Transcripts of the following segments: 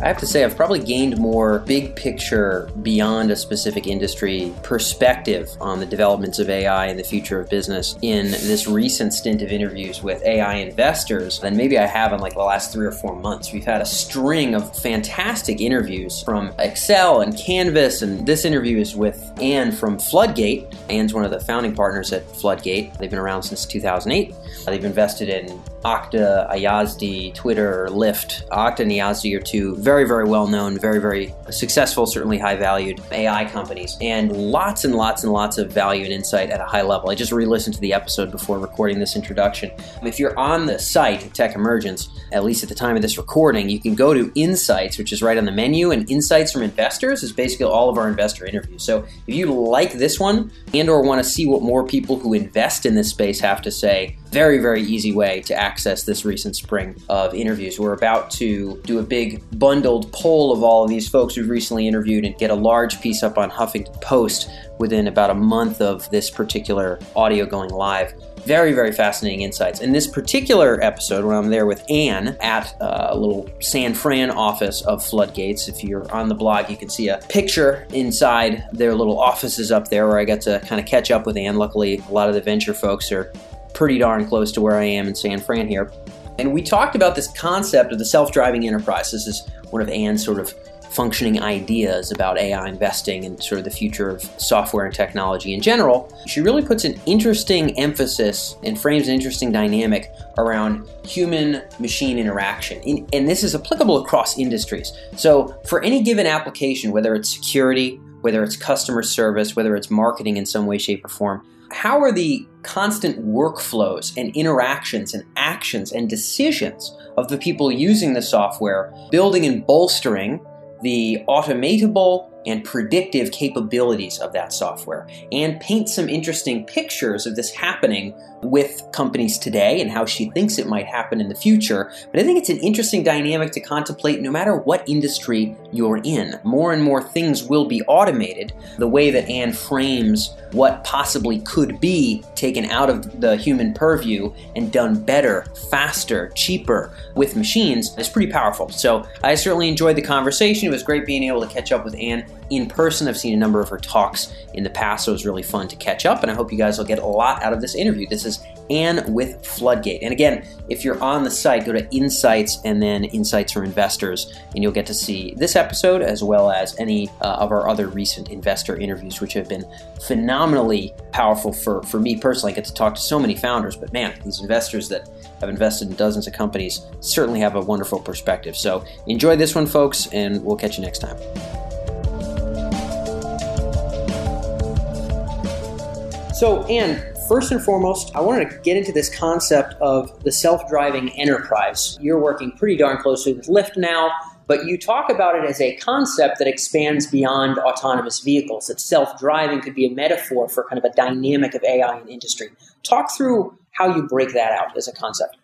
I have to say, I've probably gained more big picture, beyond a specific industry perspective on the developments of AI and the future of business in this recent stint of interviews with AI investors than maybe I have in like the last three or four months. We've had a string of fantastic interviews from Accel and Canvas, and this interview is with Ann from Floodgate. Ann's one of the founding partners at Floodgate. They've been around since 2008. They've invested in Okta, Ayasdi, Twitter, Lyft. Okta and Ayasdi are two very, very well known, very, very successful, certainly high valued AI companies, and lots and lots and lots of value and insight at a high level. I just re listened to the episode before recording this introduction. If you're on the site Tech Emergence, at least at the time of this recording, you can go to Insights, which is right on the menu, and Insights from Investors is basically all of our investor interviews. So if you like this one and or want to see what more people who invest in this space have to say, very, very easy way to access this recent spring of interviews. We're about to do a big bundled poll of all of these folks we've recently interviewed and get a large piece up on Huffington Post within about a month of this particular audio going live. Very, very fascinating insights. In this particular episode, when I'm there with Ann at uh, a little San Fran office of Floodgates, if you're on the blog, you can see a picture inside their little offices up there where I got to kind of catch up with Ann. Luckily, a lot of the venture folks are pretty darn close to where I am in San Fran here. And we talked about this concept of the self driving enterprise. This is one of Ann's sort of functioning ideas about AI investing and sort of the future of software and technology in general. She really puts an interesting emphasis and frames an interesting dynamic around human machine interaction. And this is applicable across industries. So, for any given application, whether it's security, whether it's customer service, whether it's marketing in some way, shape, or form, how are the constant workflows and interactions and actions and decisions of the people using the software building and bolstering the automatable and predictive capabilities of that software and paint some interesting pictures of this happening with companies today and how she thinks it might happen in the future. But I think it's an interesting dynamic to contemplate no matter what industry you're in. More and more things will be automated. The way that Ann frames what possibly could be taken out of the human purview and done better, faster, cheaper with machines is pretty powerful. So I certainly enjoyed the conversation. It was great being able to catch up with Ann in person. I've seen a number of her talks in the past, so it was really fun to catch up, and I hope you guys will get a lot out of this interview. This is Ann with Floodgate. And again, if you're on the site, go to Insights and then Insights for Investors, and you'll get to see this episode as well as any uh, of our other recent investor interviews, which have been phenomenally powerful for, for me personally. I get to talk to so many founders, but man, these investors that have invested in dozens of companies certainly have a wonderful perspective. So enjoy this one, folks, and we'll catch you next time. So, Ann, first and foremost, I wanted to get into this concept of the self driving enterprise. You're working pretty darn closely with Lyft now, but you talk about it as a concept that expands beyond autonomous vehicles, that self driving could be a metaphor for kind of a dynamic of AI in industry. Talk through how you break that out as a concept.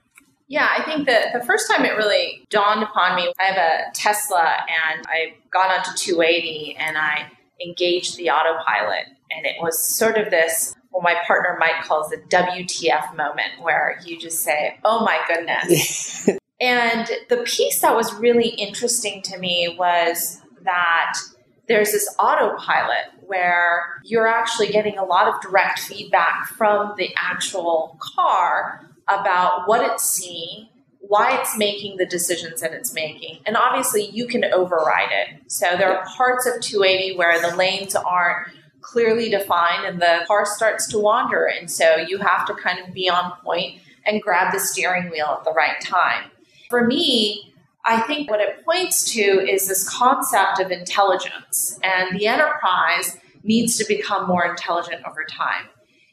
Yeah, I think that the first time it really dawned upon me, I have a Tesla and I got onto 280 and I engaged the autopilot. And it was sort of this what my partner Mike calls the WTF moment, where you just say, oh my goodness. and the piece that was really interesting to me was that there's this autopilot where you're actually getting a lot of direct feedback from the actual car about what it's seeing, why it's making the decisions that it's making. And obviously, you can override it. So there are parts of 280 where the lanes aren't clearly defined and the car starts to wander. And so you have to kind of be on point and grab the steering wheel at the right time. For me, I think what it points to is this concept of intelligence, and the enterprise needs to become more intelligent over time.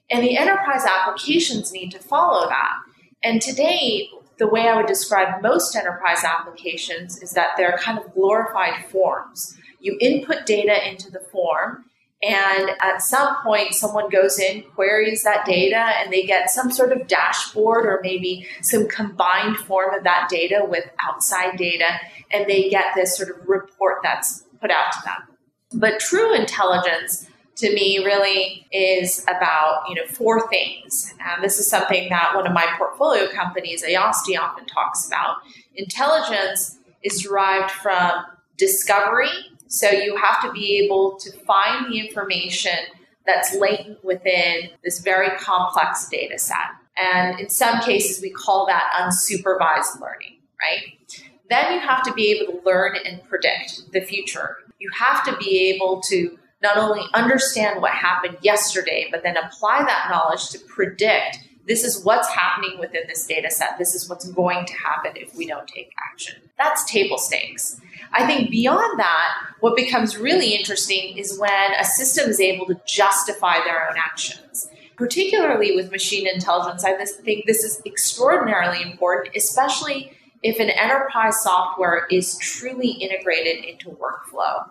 And the enterprise applications need to follow that. And today, the way I would describe most enterprise applications is that they're kind of glorified forms. You input data into the form, and at some point, someone goes in, queries that data, and they get some sort of dashboard or maybe some combined form of that data with outside data, and they get this sort of report that's put out to them. But true intelligence to me really is about you know four things and this is something that one of my portfolio companies Ayasdi often talks about intelligence is derived from discovery. So you have to be able to find the information that's latent within this very complex data set. And in some cases, we call that unsupervised learning, right? Then you have to be able to learn and predict the future. You have to be able to not only understand what happened yesterday, but then apply that knowledge to predict this is what's happening within this data set. This is what's going to happen if we don't take action. That's table stakes. I think beyond that, what becomes really interesting is when a system is able to justify their own actions. Particularly with machine intelligence, I think this is extraordinarily important, especially if an enterprise software is truly integrated into workflow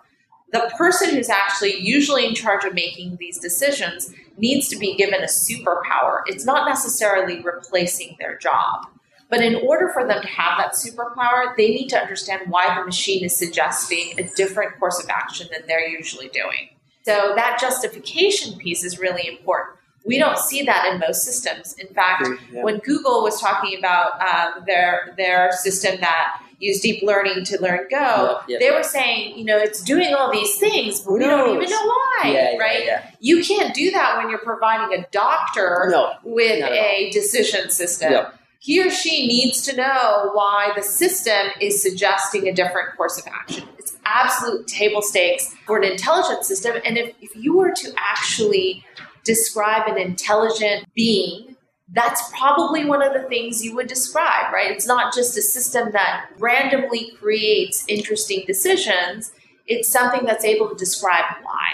the person who's actually usually in charge of making these decisions needs to be given a superpower. It's not necessarily replacing their job. But in order for them to have that superpower, they need to understand why the machine is suggesting a different course of action than they're usually doing. So that justification piece is really important. We don't see that in most systems. In fact, yeah. when Google was talking about um, their their system that use deep learning to learn Go, yep, yep, they were saying, you know, it's doing all these things, but we don't even know why, yeah, right? Yeah, you can't do that when you're providing a doctor no, with a decision system. He or she needs to know why the system is suggesting a different course of action. It's absolute table stakes for an intelligent system. And if, if you were to actually describe an intelligent being that's probably one of the things you would describe, right? It's not just a system that randomly creates interesting decisions, it's something that's able to describe why.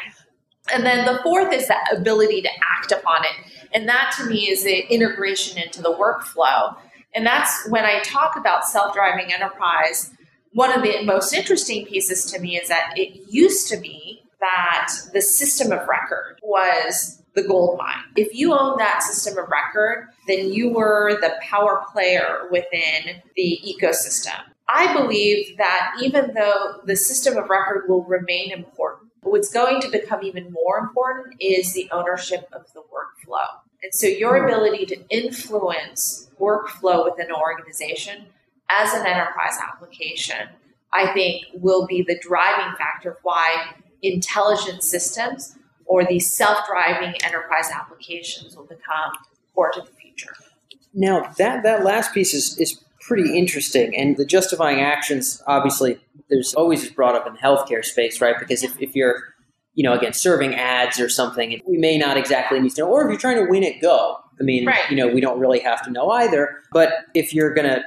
And then the fourth is the ability to act upon it. And that to me is the integration into the workflow. And that's when I talk about self driving enterprise. One of the most interesting pieces to me is that it used to be that the system of record was the gold mine. If you own that system of record, then you were the power player within the ecosystem. I believe that even though the system of record will remain important, what's going to become even more important is the ownership of the workflow. And so your hmm. ability to influence workflow within an organization as an enterprise application, I think will be the driving factor of why intelligent systems or these self-driving enterprise applications will become core to the future. Now that that last piece is, is pretty interesting, and the justifying actions obviously there's always brought up in the healthcare space, right? Because if, if you're you know, again, serving ads or something, we may not exactly need to know. Or if you're trying to win at Go, I mean, right. you know, we don't really have to know either. But if you're going to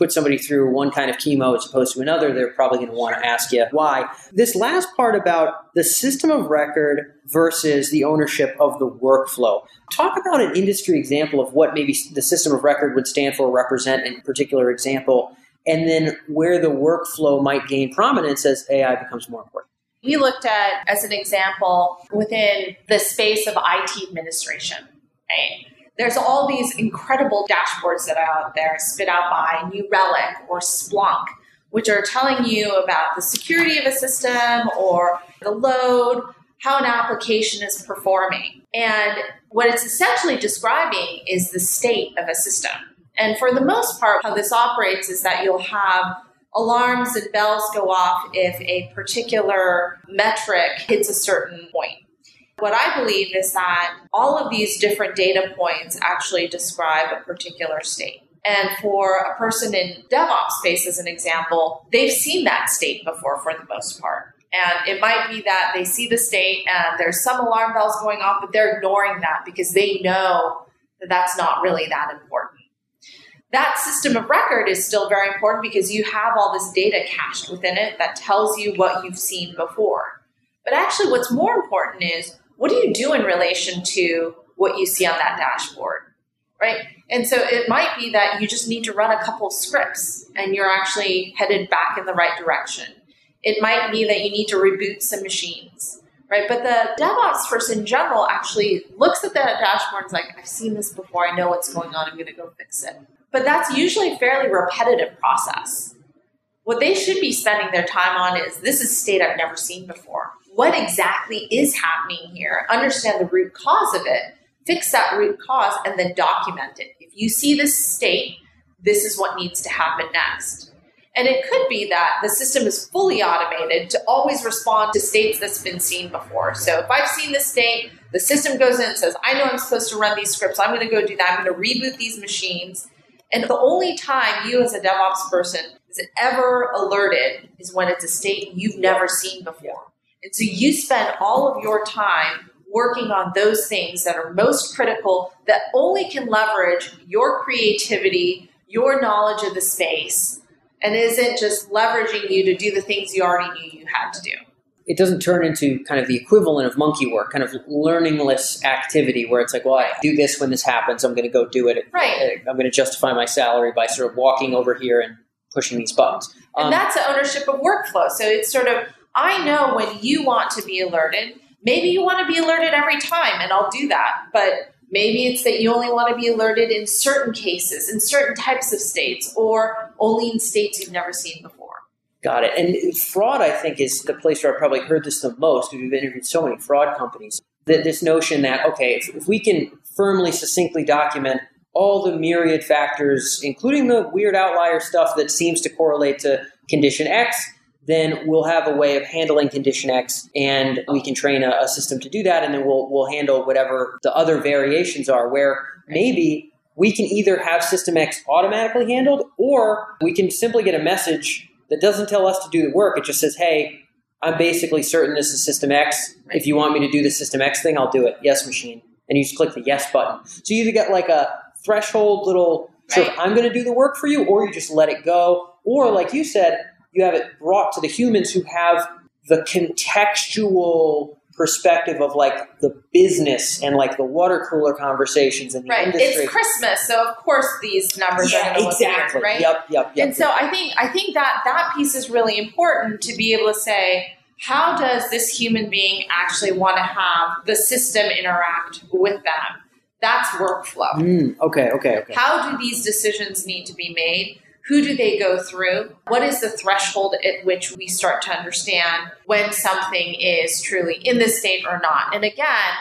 put somebody through one kind of chemo as opposed to another, they're probably going to want to ask you why. This last part about the system of record versus the ownership of the workflow. Talk about an industry example of what maybe the system of record would stand for, represent in particular example, and then where the workflow might gain prominence as AI becomes more important. We looked at, as an example, within the space of IT administration, right? There's all these incredible dashboards that are out there spit out by New Relic or Splunk, which are telling you about the security of a system or the load, how an application is performing. And what it's essentially describing is the state of a system. And for the most part, how this operates is that you'll have alarms and bells go off if a particular metric hits a certain point. What I believe is that all of these different data points actually describe a particular state. And for a person in DevOps space, as an example, they've seen that state before for the most part. And it might be that they see the state and there's some alarm bells going off, but they're ignoring that because they know that that's not really that important. That system of record is still very important because you have all this data cached within it that tells you what you've seen before. But actually, what's more important is what do you do in relation to what you see on that dashboard? Right? And so it might be that you just need to run a couple scripts and you're actually headed back in the right direction. It might be that you need to reboot some machines, right? But the DevOps person in general actually looks at that dashboard and is like, I've seen this before. I know what's going on. I'm going to go fix it. But that's usually a fairly repetitive process. What they should be spending their time on is this is state I've never seen before what exactly is happening here, understand the root cause of it, fix that root cause, and then document it. If you see this state, this is what needs to happen next. And it could be that the system is fully automated to always respond to states that's been seen before. So if I've seen this state, the system goes in and says, I know I'm supposed to run these scripts. I'm going to go do that. I'm going to reboot these machines. And the only time you as a DevOps person is ever alerted is when it's a state you've never seen before. And so you spend all of your time working on those things that are most critical that only can leverage your creativity, your knowledge of the space, and isn't just leveraging you to do the things you already knew you had to do. It doesn't turn into kind of the equivalent of monkey work, kind of learningless activity where it's like, well, I do this when this happens, I'm going to go do it. Right. I'm going to justify my salary by sort of walking over here and pushing these buttons. And um, that's the ownership of workflow. So it's sort of, I know when you want to be alerted. Maybe you want to be alerted every time, and I'll do that. But Maybe it's that you only want to be alerted in certain cases, in certain types of states, or only in states you've never seen before. Got it. And fraud, I think, is the place where I've probably heard this the most. We've interviewed so many fraud companies. That this notion that, okay, if, if we can firmly, succinctly document all the myriad factors, including the weird outlier stuff that seems to correlate to condition X, then we'll have a way of handling condition X and we can train a, a, system to do that and then we'll, we'll handle whatever the other variations are where maybe we can either have system X automatically handled or we can simply get a message that doesn't tell us to do the work. It just says, hey, I'm basically certain this is system X. If you want me to do the system X thing, I'll do it. Yes, machine. And you just click the yes button. So you either get like a threshold little sort of, I'm going to do the work for you, or you just let it go. Or like you said, you have it brought to the humans who have the contextual perspective of like the business and like the water cooler conversations and the right. industry. It's Christmas, so of course these numbers yeah, are going to exactly. look weird, right? Yep, yep, yep. And so I think I think that that piece is really important to be able to say how does this human being actually want to have the system interact with them? That's workflow. Mm, okay, okay, okay. How do these decisions need to be made? Who do they go through? What is the threshold at which we start to understand when something is truly in the state or not? And again,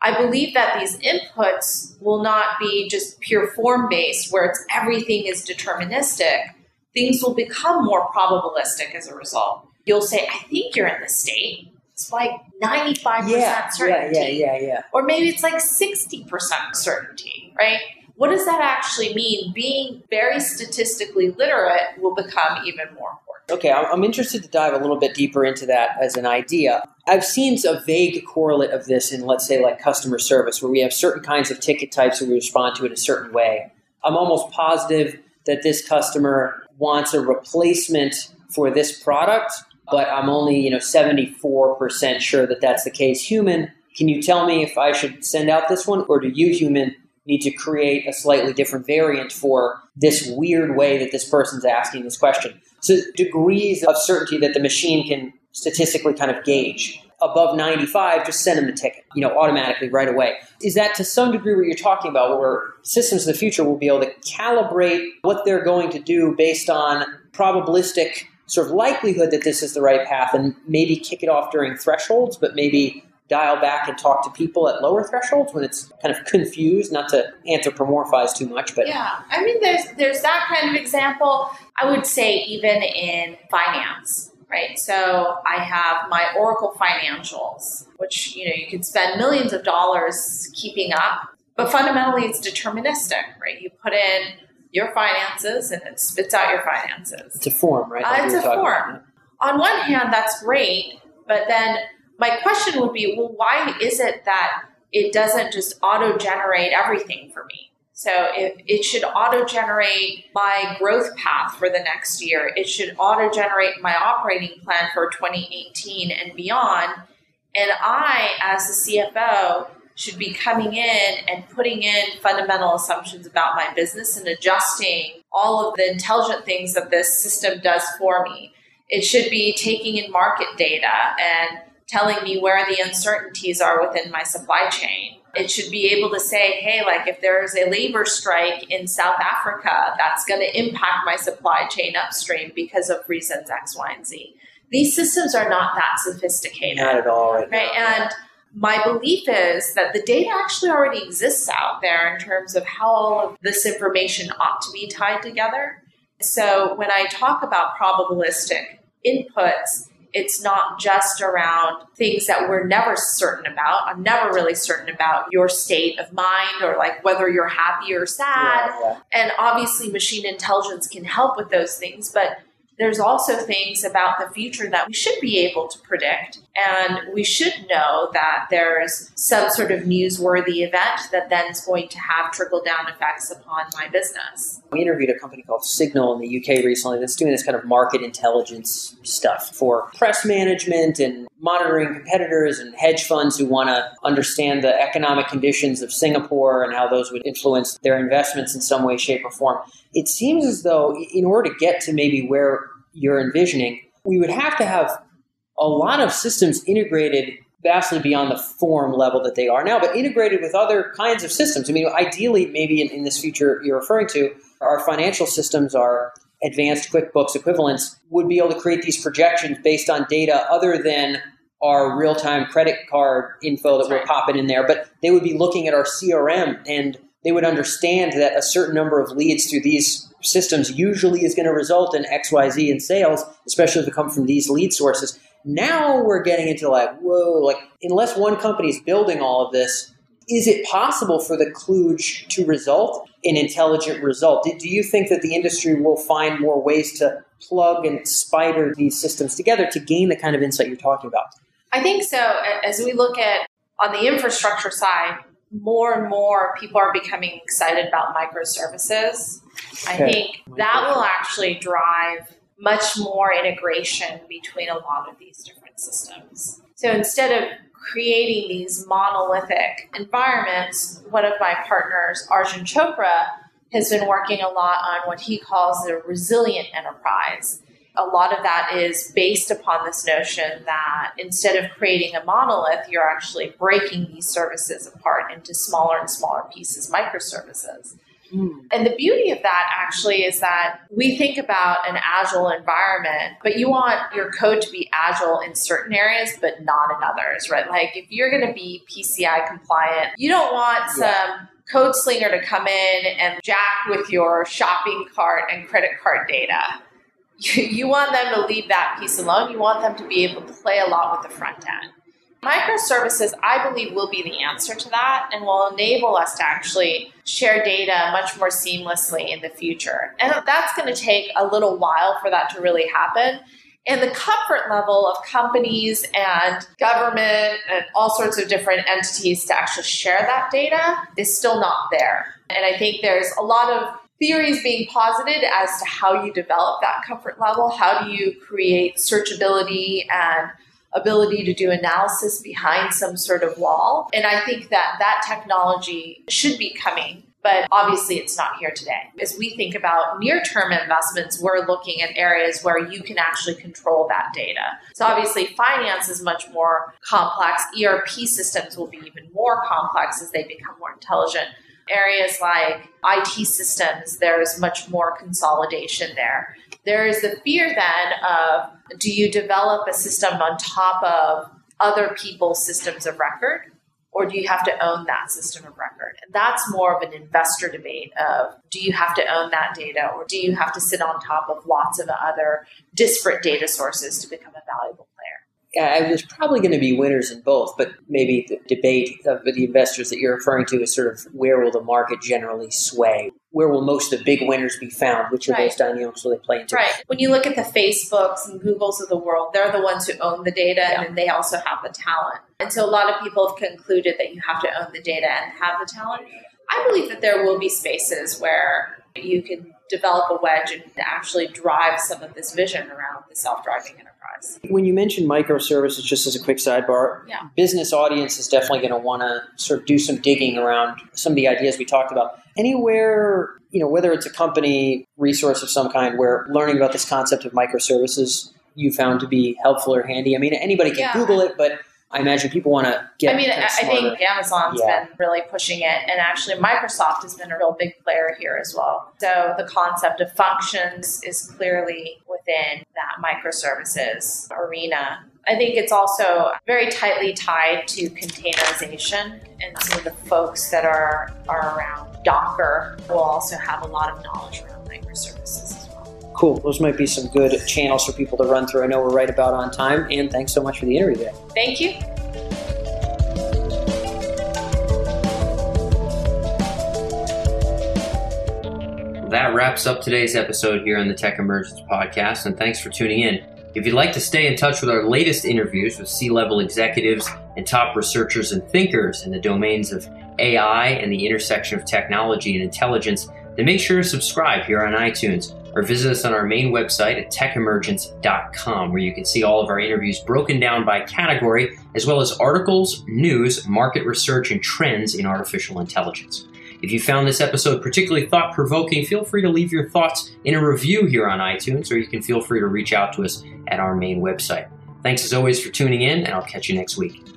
I believe that these inputs will not be just pure form based, where it's everything is deterministic. Things will become more probabilistic as a result. You'll say, I think you're in the state. It's like 95% yeah, certainty. Yeah, yeah, yeah, yeah. Or maybe it's like 60% certainty, right? What does that actually mean? Being very statistically literate will become even more important. Okay, I'm interested to dive a little bit deeper into that as an idea. I've seen a vague correlate of this in, let's say, like customer service, where we have certain kinds of ticket types and we respond to it a certain way. I'm almost positive that this customer wants a replacement for this product, but I'm only, you know, 74% sure that that's the case. Human, can you tell me if I should send out this one, or do you, human, need to create a slightly different variant for this weird way that this person's asking this question. So degrees of certainty that the machine can statistically kind of gauge. Above 95, just send them the ticket, you know, automatically right away. Is that to some degree what you're talking about, where systems in the future will be able to calibrate what they're going to do based on probabilistic sort of likelihood that this is the right path and maybe kick it off during thresholds, but maybe dial back and talk to people at lower thresholds when it's kind of confused, not to anthropomorphize too much, but yeah, I mean, there's there's that kind of example. I would say even in finance, right? So I have my Oracle financials, which you know you can spend millions of dollars keeping up, but fundamentally it's deterministic, right? You put in your finances and it spits out your finances. It's a form, right? Uh, it's a form. On one hand, that's great, but then my question would be well, why is it that it doesn't just auto generate everything for me? So it, it should auto generate my growth path for the next year. It should auto generate my operating plan for 2018 and beyond. And I, as the CFO, should be coming in and putting in fundamental assumptions about my business and adjusting all of the intelligent things that this system does for me. It should be taking in market data and telling me where the uncertainties are within my supply chain. It should be able to say, hey, like if there's a labor strike in South Africa, that's going to impact my supply chain upstream because of reasons X, Y, and Z. These systems are not that sophisticated. Not at all, right? right? And my belief is that the data actually already exists out there in terms of how all of this information ought to be tied together. So when I talk about probabilistic inputs, it's not just around things that we're never certain about. I'm never really certain about your state of mind or like whether you're happy or sad. Yeah, yeah. And obviously, machine intelligence can help with those things, but there's also things about the future that we should be able to predict. And we should know that there's some sort of newsworthy event that then is going to have trickle down effects upon my business. We interviewed a company called Signal in the UK recently that's doing this kind of market intelligence stuff for press management and monitoring competitors and hedge funds who want to understand the economic conditions of Singapore and how those would influence their investments in some way, shape, or form. It seems as though, in order to get to maybe where you're envisioning, we would have to have a lot of systems integrated vastly beyond the form level that they are now, but integrated with other kinds of systems. I mean, ideally, maybe in, in this future you're referring to, our financial systems are advanced QuickBooks equivalents would be able to create these projections based on data other than our real time credit card info that we're popping in there, but they would be looking at our CRM and they would understand that a certain number of leads through these systems usually is going to result in XYZ in sales, especially if they come from these lead sources. Now we're getting into like, whoa, like, unless one company is building all of this, is it possible for the kludge to result in intelligent result? Do you think that the industry will find more ways to plug and spider these systems together to gain the kind of insight you're talking about? I think so. As we look at on the infrastructure side, more and more people are becoming excited about microservices. I think that will actually drive much more integration between a lot of these different systems. So instead of creating these monolithic environments, one of my partners, Arjun Chopra, has been working a lot on what he calls the resilient enterprise a lot of that is based upon this notion that instead of creating a monolith, you're actually breaking these services apart into smaller and smaller pieces, microservices. Mm. And the beauty of that actually is that we think about an agile environment, but you want your code to be agile in certain areas, but not in others, right? Like if you're going to be PCI compliant, you don't want some yeah. code slinger to come in and jack with your shopping cart and credit card data you, want them to leave that piece alone. You want them to be able to play a lot with the front end. Microservices, I believe, will be the answer to that and will enable us to actually share data much more seamlessly in the future. And that's going to take a little while for that to really happen. And the comfort level of companies and government and all sorts of different entities to actually share that data is still not there. And I think there's a lot of theories being posited as to how you develop that comfort level. How do you create searchability and ability to do analysis behind some sort of wall? And I think that that technology should be coming. But obviously, it's not here today. As we think about near term investments, we're looking at areas where you can actually control that data. So, obviously, finance is much more complex. ERP systems will be even more complex as they become more intelligent areas like IT systems, there's much more consolidation there. There is the fear then of do you develop a system on top of other people's systems of record? Or do you have to own that system of record? And that's more of an investor debate of do you have to own that data or do you have to sit on top of lots of other disparate data sources to become a valuable uh, was probably going to be winners in both, but maybe the debate of the investors that you're referring to is sort of where will the market generally sway? Where will most of the big winners be found? Which of right. those dynamics will they play into? Right. When you look at the Facebooks and Googles of the world, they're the ones who own the data yeah. and they also have the talent. And so a lot of people have concluded that you have to own the data and have the talent. I believe that there will be spaces where you can develop a wedge and actually drive some of this vision around the self-driving enterprise. When you mentioned microservices, just as a quick sidebar, yeah. business audience is definitely going to want to sort of do some digging around some of the ideas we talked about. Anywhere, you know, whether it's a company resource of some kind where learning about this concept of microservices you found to be helpful or handy. I mean, anybody can yeah. Google it, but I imagine people want to get. I mean, I think Amazon's yeah. been really pushing it, and actually Microsoft has been a real big player here as well. So the concept of functions is clearly within that microservices arena. I think it's also very tightly tied to containerization, and some of the folks that are are around Docker will also have a lot of knowledge around microservices. Cool. Those might be some good channels for people to run through. I know we're right about on time, and thanks so much for the interview today. Thank you. that wraps up today's episode here on the Tech Emergence podcast, and thanks for tuning in. If you'd like to stay in touch with our latest interviews with C level executives and top researchers and thinkers in the domains of AI and the intersection of technology and intelligence, then make sure to subscribe here on iTunes or visit us on our main website at techemergence.com, where you can see all of our interviews broken down by category, as well as articles, news, market research, and trends in artificial intelligence. If you found this episode particularly thought provoking, feel free to leave your thoughts in a review here on iTunes, or you can feel free to reach out to us at our main website. Thanks as always for tuning in, and I'll catch you next week.